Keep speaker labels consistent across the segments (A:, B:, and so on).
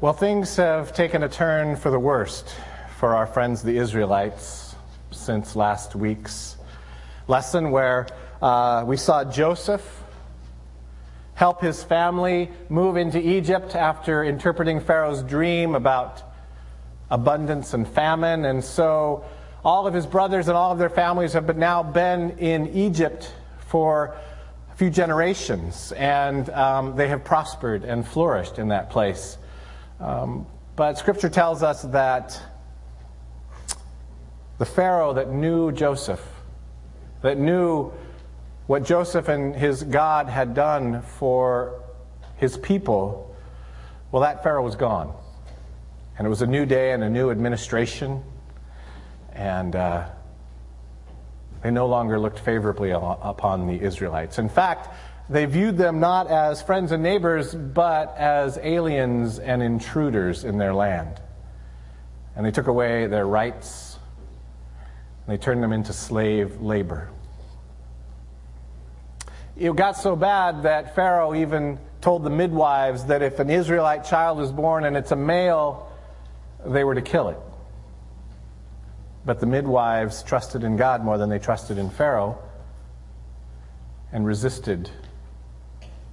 A: Well, things have taken a turn for the worst for our friends the Israelites since last week's lesson, where uh, we saw Joseph help his family move into Egypt after interpreting Pharaoh's dream about abundance and famine. And so all of his brothers and all of their families have been, now been in Egypt for a few generations, and um, they have prospered and flourished in that place. Um, but Scripture tells us that the Pharaoh that knew Joseph, that knew what Joseph and his God had done for his people, well, that Pharaoh was gone. And it was a new day and a new administration. And uh, they no longer looked favorably upon the Israelites. In fact, they viewed them not as friends and neighbors, but as aliens and intruders in their land. And they took away their rights, and they turned them into slave labor. It got so bad that Pharaoh even told the midwives that if an Israelite child is born and it's a male, they were to kill it. But the midwives trusted in God more than they trusted in Pharaoh and resisted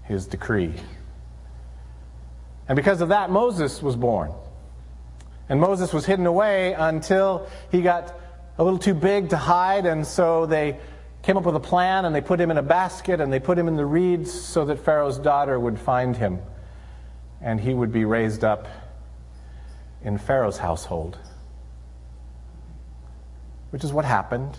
A: his decree. And because of that, Moses was born. And Moses was hidden away until he got a little too big to hide, and so they came up with a plan and they put him in a basket and they put him in the reeds so that Pharaoh's daughter would find him and he would be raised up in Pharaoh's household. Which is what happened.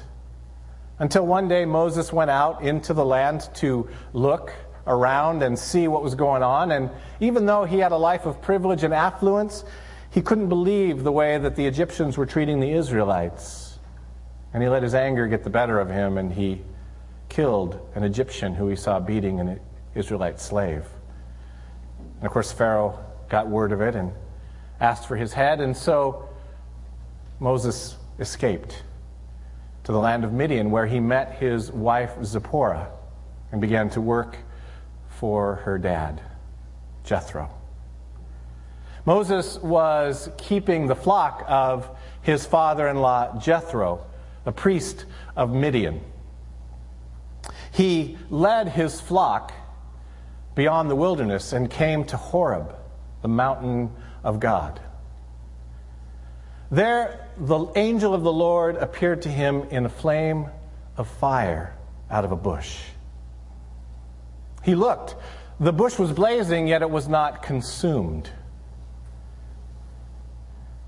A: Until one day Moses went out into the land to look around and see what was going on. And even though he had a life of privilege and affluence, he couldn't believe the way that the Egyptians were treating the Israelites. And he let his anger get the better of him and he killed an Egyptian who he saw beating an Israelite slave. And of course, Pharaoh got word of it and asked for his head, and so Moses escaped to the land of Midian, where he met his wife Zipporah and began to work for her dad, Jethro. Moses was keeping the flock of his father in law, Jethro, a priest of Midian. He led his flock beyond the wilderness and came to Horeb, the mountain of God. There, the angel of the Lord appeared to him in a flame of fire out of a bush. He looked. The bush was blazing, yet it was not consumed.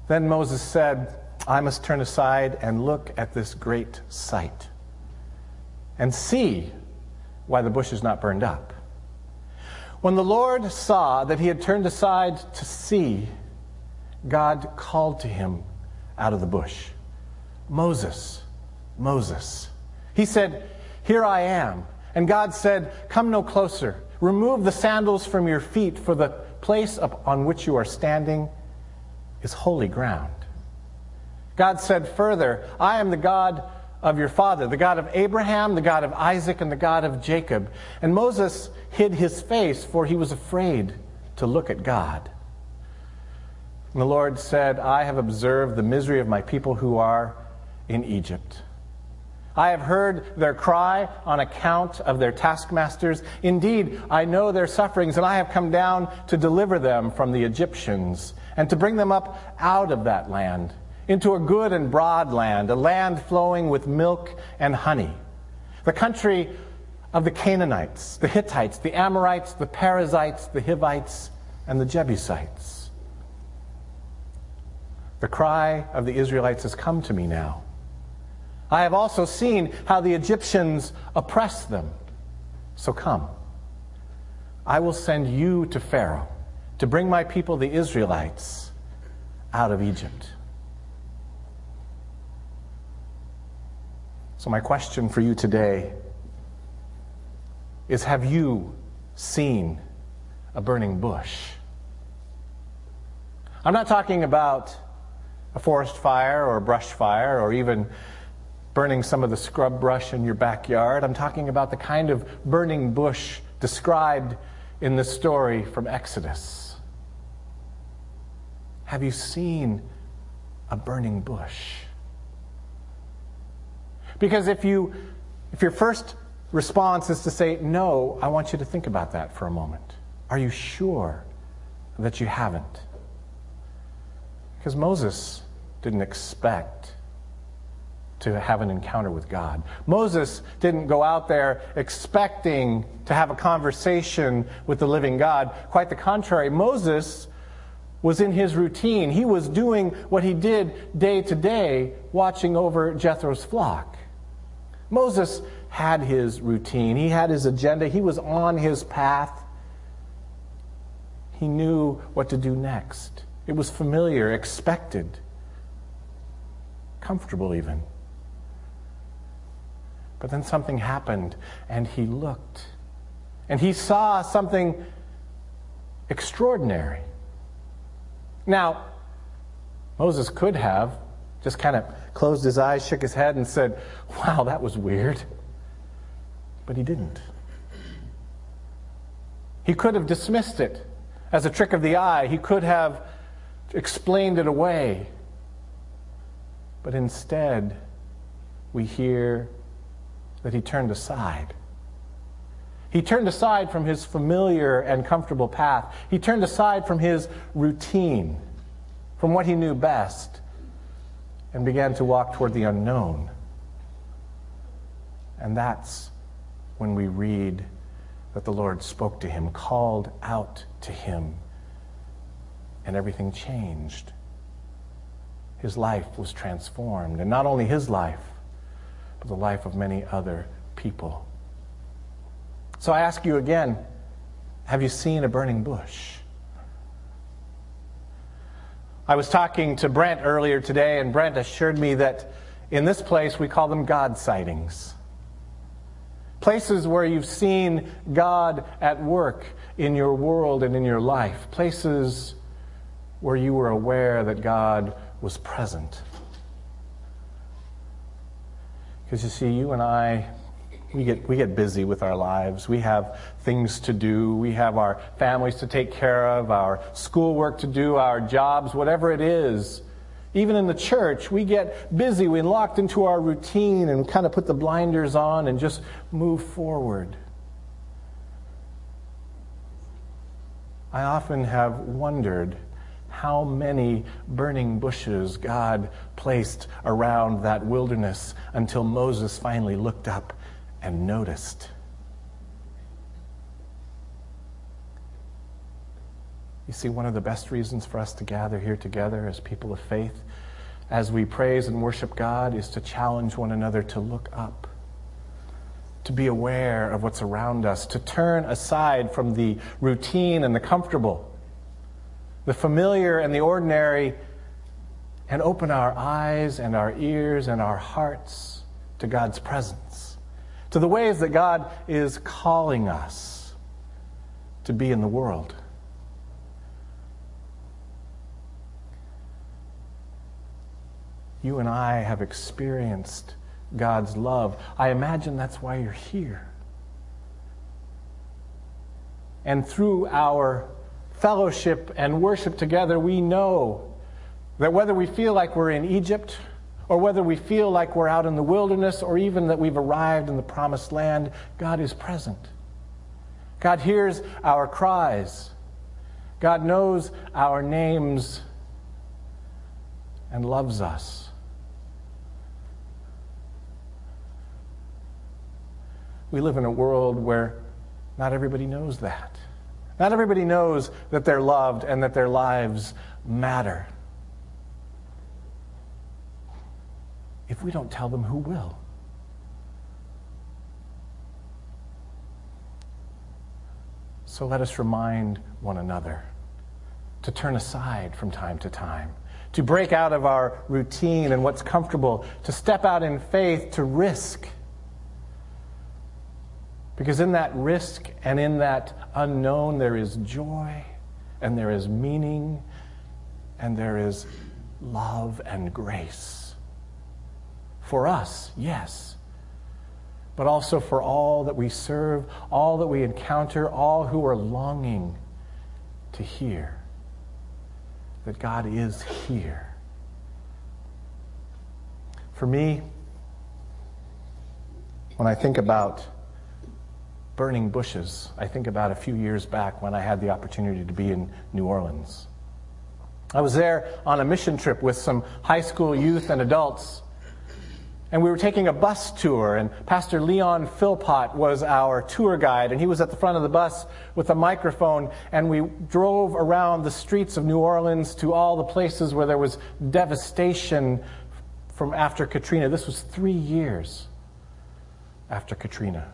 A: Then Moses said, I must turn aside and look at this great sight and see why the bush is not burned up. When the Lord saw that he had turned aside to see, God called to him out of the bush Moses, Moses. He said, Here I am. And God said, Come no closer. Remove the sandals from your feet, for the place on which you are standing is holy ground. God said further, I am the God of your father, the God of Abraham, the God of Isaac, and the God of Jacob. And Moses hid his face, for he was afraid to look at God. And the Lord said, I have observed the misery of my people who are in Egypt. I have heard their cry on account of their taskmasters. Indeed, I know their sufferings, and I have come down to deliver them from the Egyptians and to bring them up out of that land into a good and broad land, a land flowing with milk and honey, the country of the Canaanites, the Hittites, the Amorites, the Perizzites, the Hivites, and the Jebusites. The cry of the Israelites has come to me now. I have also seen how the Egyptians oppress them. So come. I will send you to Pharaoh to bring my people, the Israelites, out of Egypt. So, my question for you today is Have you seen a burning bush? I'm not talking about a forest fire or a brush fire or even burning some of the scrub brush in your backyard. I'm talking about the kind of burning bush described in the story from Exodus. Have you seen a burning bush? Because if you if your first response is to say no, I want you to think about that for a moment. Are you sure that you haven't? Because Moses didn't expect to have an encounter with God. Moses didn't go out there expecting to have a conversation with the living God. Quite the contrary, Moses was in his routine. He was doing what he did day to day, watching over Jethro's flock. Moses had his routine, he had his agenda, he was on his path. He knew what to do next. It was familiar, expected, comfortable even. But then something happened, and he looked, and he saw something extraordinary. Now, Moses could have just kind of closed his eyes, shook his head, and said, Wow, that was weird. But he didn't. He could have dismissed it as a trick of the eye, he could have explained it away. But instead, we hear that he turned aside. He turned aside from his familiar and comfortable path. He turned aside from his routine, from what he knew best, and began to walk toward the unknown. And that's when we read that the Lord spoke to him, called out to him, and everything changed. His life was transformed. And not only his life, the life of many other people. So I ask you again have you seen a burning bush? I was talking to Brent earlier today, and Brent assured me that in this place we call them God sightings. Places where you've seen God at work in your world and in your life. Places where you were aware that God was present. Because you see, you and I, we get, we get busy with our lives. We have things to do. We have our families to take care of, our schoolwork to do, our jobs, whatever it is. Even in the church, we get busy. We're locked into our routine and kind of put the blinders on and just move forward. I often have wondered how many burning bushes God placed around that wilderness until Moses finally looked up and noticed. You see, one of the best reasons for us to gather here together as people of faith, as we praise and worship God, is to challenge one another to look up, to be aware of what's around us, to turn aside from the routine and the comfortable the familiar and the ordinary, and open our eyes and our ears and our hearts to God's presence, to the ways that God is calling us to be in the world. You and I have experienced God's love. I imagine that's why you're here. And through our fellowship and worship together, we know that whether we feel like we're in Egypt, or whether we feel like we're out in the wilderness, or even that we've arrived in the promised land, God is present. God hears our cries. God knows our names and loves us. We live in a world where not everybody knows that. Not everybody knows that they're loved and that their lives matter. If we don't tell them, who will? So let us remind one another to turn aside from time to time, to break out of our routine and what's comfortable, to step out in faith, to risk because in that risk and in that unknown, there is joy and there is meaning and there is love and grace. For us, yes, but also for all that we serve, all that we encounter, all who are longing to hear that God is here. For me, when I think about burning bushes, I think about a few years back when I had the opportunity to be in New Orleans. I was there on a mission trip with some high school youth and adults. And we were taking a bus tour, and Pastor Leon Philpott was our tour guide, and he was at the front of the bus with a microphone, and we drove around the streets of New Orleans to all the places where there was devastation from after Katrina. This was three years after Katrina.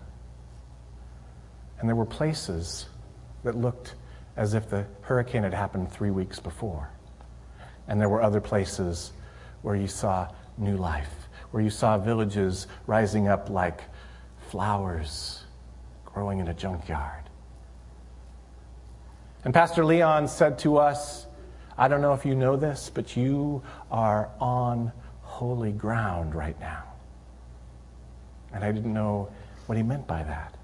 A: And there were places that looked as if the hurricane had happened three weeks before. And there were other places where you saw new life, where you saw villages rising up like flowers growing in a junkyard. And Pastor Leon said to us, I don't know if you know this, but you are on holy ground right now. And I didn't know what he meant by that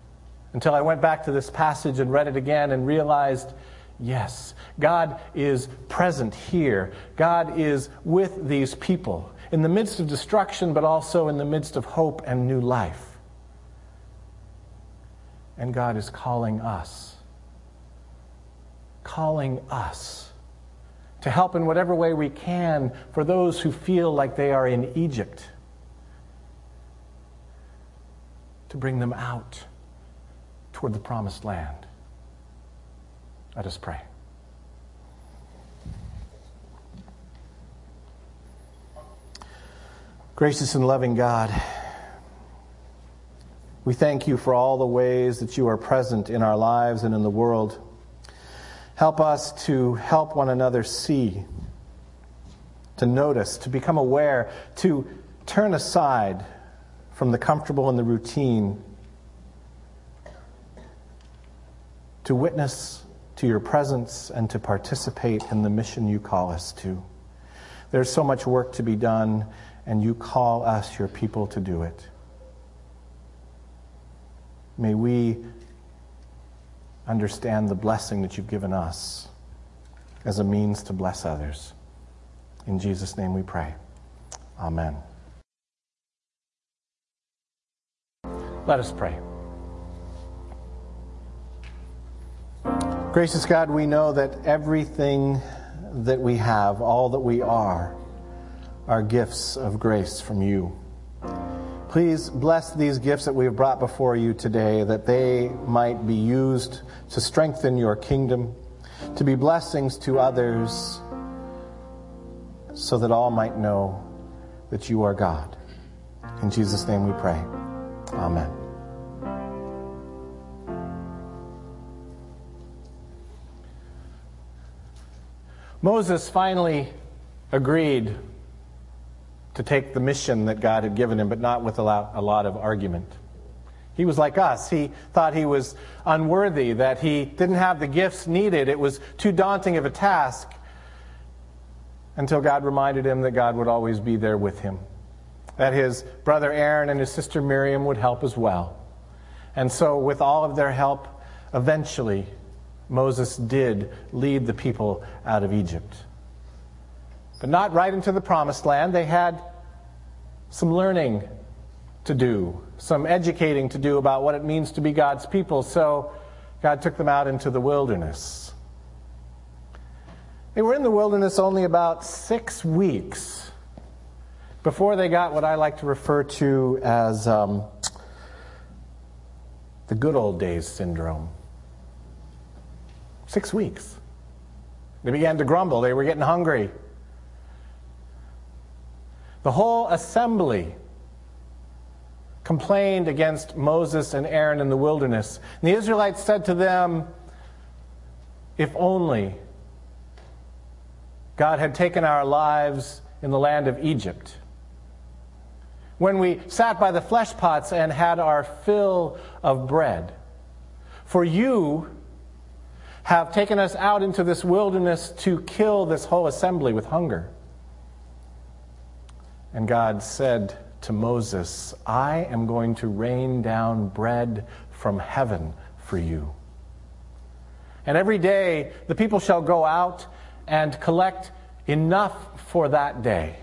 A: until I went back to this passage and read it again and realized Yes, God is present here. God is with these people in the midst of destruction, but also in the midst of hope and new life. And God is calling us, calling us to help in whatever way we can for those who feel like they are in Egypt, to bring them out toward the promised land. Let us pray. Gracious and loving God, we thank you for all the ways that you are present in our lives and in the world. Help us to help one another see, to notice, to become aware, to turn aside from the comfortable and the routine, to witness to your presence and to participate in the mission you call us to. There's so much work to be done, and you call us, your people, to do it. May we understand the blessing that you've given us as a means to bless others. In Jesus' name we pray. Amen. Let us pray. Gracious God, we know that everything that we have, all that we are, are gifts of grace from you. Please bless these gifts that we have brought before you today, that they might be used to strengthen your kingdom, to be blessings to others, so that all might know that you are God. In Jesus' name we pray. Amen. Moses finally agreed to take the mission that God had given him, but not with a lot, a lot, of argument. He was like us. He thought he was unworthy, that he didn't have the gifts needed. It was too daunting of a task until God reminded him that God would always be there with him, that his brother Aaron and his sister Miriam would help as well. And so, with all of their help, eventually Moses did lead the people out of Egypt. But not right into the promised land. They had some learning to do, some educating to do about what it means to be God's people. So God took them out into the wilderness. They were in the wilderness only about six weeks before they got what I like to refer to as um, the good old days syndrome. Six weeks. They began to grumble. They were getting hungry. The whole assembly complained against Moses and Aaron in the wilderness. And the Israelites said to them, If only God had taken our lives in the land of Egypt. When we sat by the flesh pots and had our fill of bread. For you have taken us out into this wilderness to kill this whole assembly with hunger. And God said to Moses, I am going to rain down bread from heaven for you. And every day the people shall go out and collect enough for that day.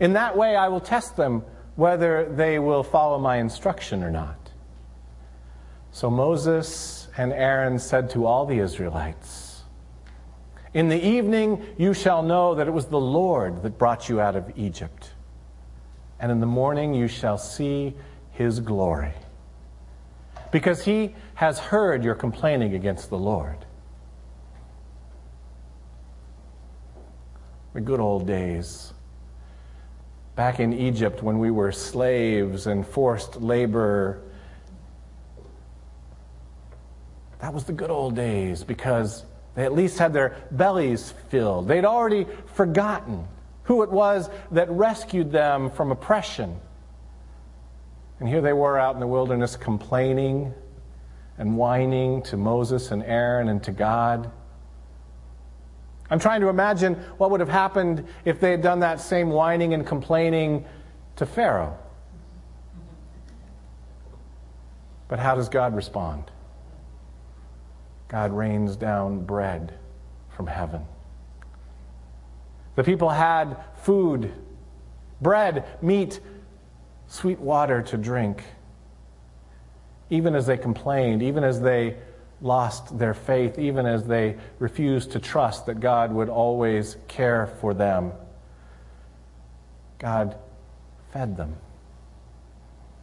A: In that way, I will test them whether they will follow my instruction or not. So Moses and Aaron said to all the Israelites, In the evening you shall know that it was the Lord that brought you out of Egypt. And in the morning you shall see his glory. Because he has heard your complaining against the Lord. The good old days. Back in Egypt when we were slaves and forced labor That was the good old days because they at least had their bellies filled. They'd already forgotten who it was that rescued them from oppression. And here they were out in the wilderness complaining and whining to Moses and Aaron and to God. I'm trying to imagine what would have happened if they had done that same whining and complaining to Pharaoh. But how does God respond? God rains down bread from heaven. The people had food, bread, meat, sweet water to drink. Even as they complained, even as they lost their faith, even as they refused to trust that God would always care for them, God fed them.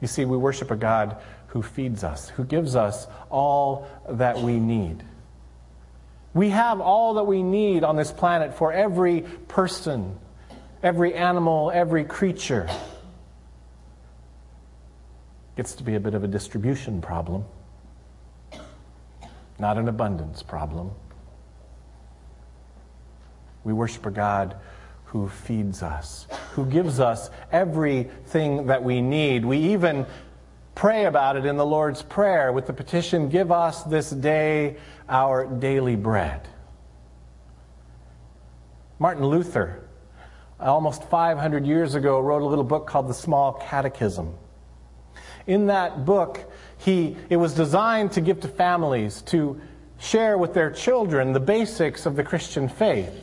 A: You see, we worship a God who feeds us, who gives us all that we need. We have all that we need on this planet for every person, every animal, every creature. Gets to be a bit of a distribution problem, not an abundance problem. We worship a God who feeds us, who gives us everything that we need. We even pray about it in the Lord's Prayer with the petition, Give us this day our daily bread. Martin Luther, almost 500 years ago, wrote a little book called The Small Catechism. In that book, he, it was designed to give to families to share with their children the basics of the Christian faith.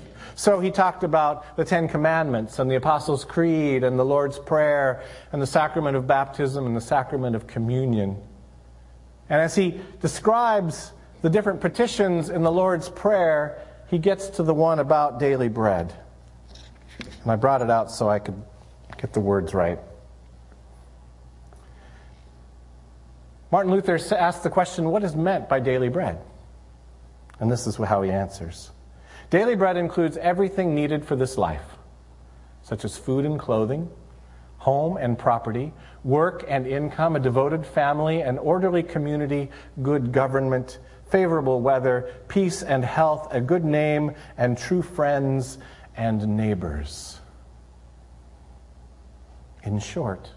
A: So he talked about the Ten Commandments and the Apostles' Creed and the Lord's Prayer and the sacrament of baptism and the sacrament of communion. And as he describes the different petitions in the Lord's Prayer, he gets to the one about daily bread. And I brought it out so I could get the words right. Martin Luther asked the question, What is meant by daily bread? And this is how he answers. Daily bread includes everything needed for this life, such as food and clothing, home and property, work and income, a devoted family, an orderly community, good government, favorable weather, peace and health, a good name, and true friends and neighbors. In short,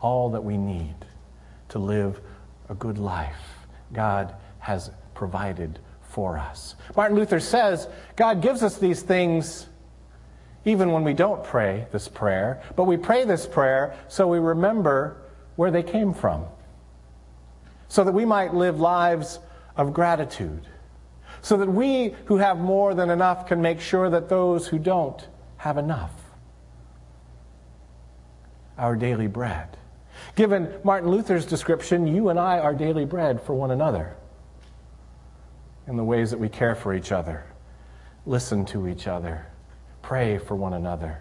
A: all that we need to live a good life, God has provided for us. Martin Luther says God gives us these things even when we don't pray this prayer, but we pray this prayer so we remember where they came from, so that we might live lives of gratitude, so that we who have more than enough can make sure that those who don't have enough. Our daily bread. Given Martin Luther's description, you and I are daily bread for one another in the ways that we care for each other, listen to each other, pray for one another.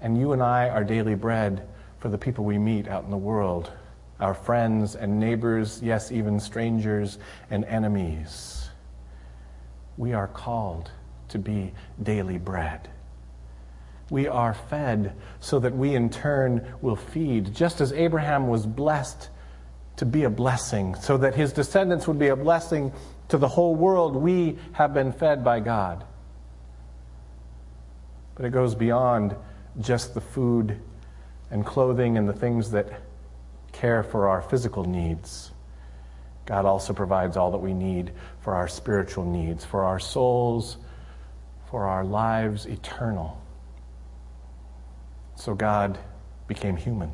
A: And you and I are daily bread for the people we meet out in the world, our friends and neighbors, yes, even strangers and enemies. We are called to be daily bread. We are fed so that we in turn will feed, just as Abraham was blessed to be a blessing, so that his descendants would be a blessing to the whole world. We have been fed by God. But it goes beyond just the food and clothing and the things that care for our physical needs. God also provides all that we need for our spiritual needs, for our souls, for our lives eternal. So God became human,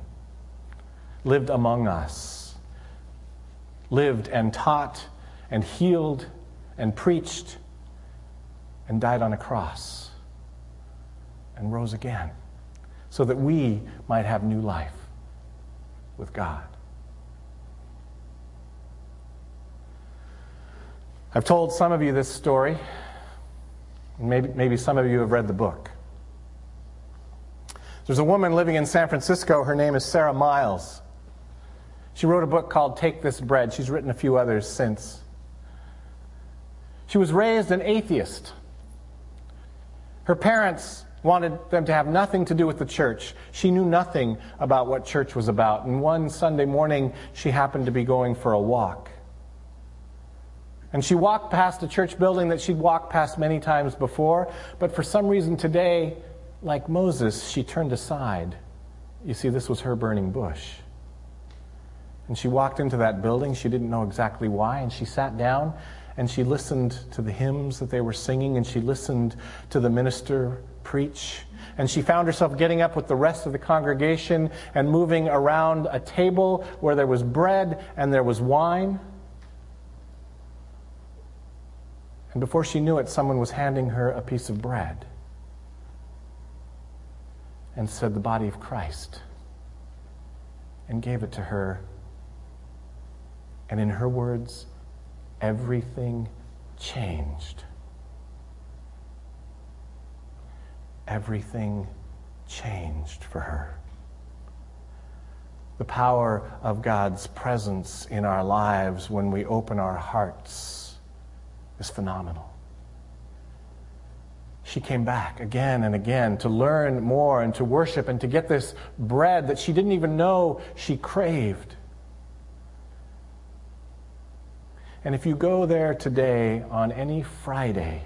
A: lived among us lived and taught and healed and preached and died on a cross and rose again so that we might have new life with God. I've told some of you this story. Maybe, maybe some of you have read the book. There's a woman living in San Francisco. Her name is Sara Miles. She wrote a book called Take This Bread. She's written a few others since. She was raised an atheist. Her parents wanted them to have nothing to do with the church. She knew nothing about what church was about. And one Sunday morning, she happened to be going for a walk. And she walked past a church building that she'd walked past many times before, but for some reason today, like Moses, she turned aside. You see, this was her burning bush. And she walked into that building. She didn't know exactly why. And she sat down and she listened to the hymns that they were singing and she listened to the minister preach. And she found herself getting up with the rest of the congregation and moving around a table where there was bread and there was wine. And before she knew it, someone was handing her a piece of bread and said, The body of Christ, and gave it to her. And in her words, everything changed. Everything changed for her. The power of God's presence in our lives when we open our hearts is phenomenal. She came back again and again to learn more and to worship and to get this bread that she didn't even know she craved. And if you go there today on any Friday,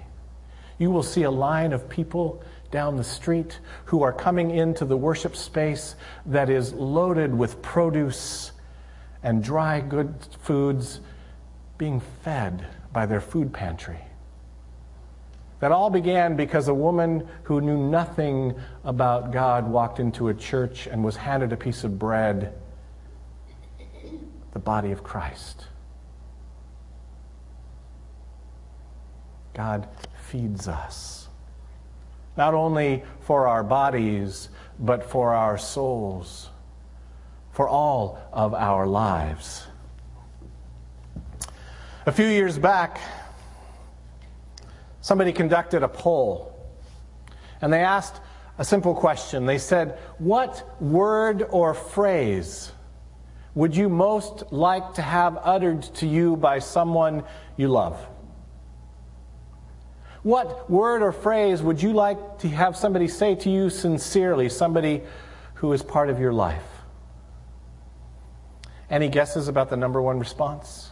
A: you will see a line of people down the street who are coming into the worship space that is loaded with produce and dry good foods being fed by their food pantry. That all began because a woman who knew nothing about God walked into a church and was handed a piece of bread, the body of Christ. God feeds us, not only for our bodies, but for our souls, for all of our lives. A few years back, somebody conducted a poll, and they asked a simple question. They said, What word or phrase would you most like to have uttered to you by someone you love? What word or phrase would you like to have somebody say to you sincerely, somebody who is part of your life? Any guesses about the number one response?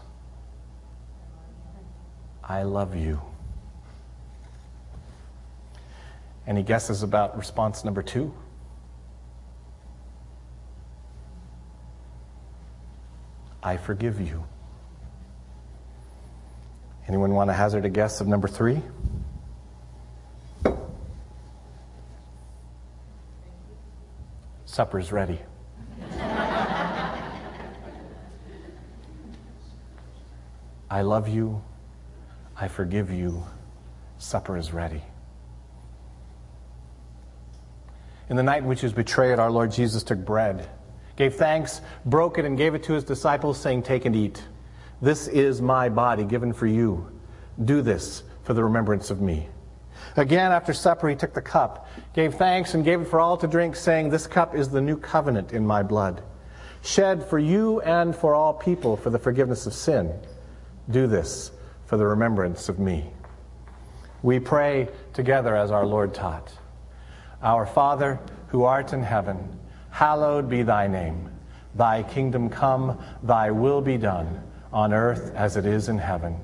A: I love you. Any guesses about response number two? I forgive you. Anyone want to hazard a guess of number three? Supper's ready. I love you. I forgive you. Supper is ready. In the night in which he was betrayed, our Lord Jesus took bread, gave thanks, broke it, and gave it to his disciples, saying, Take and eat. This is my body given for you. Do this for the remembrance of me. Again, after supper, he took the cup, gave thanks, and gave it for all to drink, saying, This cup is the new covenant in my blood, shed for you and for all people for the forgiveness of sin. Do this for the remembrance of me. We pray together as our Lord taught. Our Father, who art in heaven, hallowed be thy name. Thy kingdom come, thy will be done, on earth as it is in heaven.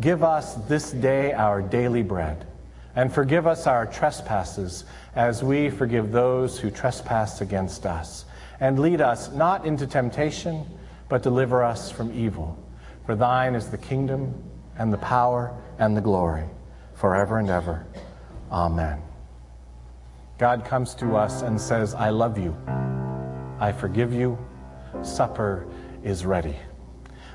A: Give us this day our daily bread, and forgive us our trespasses, as we forgive those who trespass against us. And lead us not into temptation, but deliver us from evil. For thine is the kingdom and the power and the glory forever and ever. Amen. God comes to us and says, I love you. I forgive you. Supper is ready.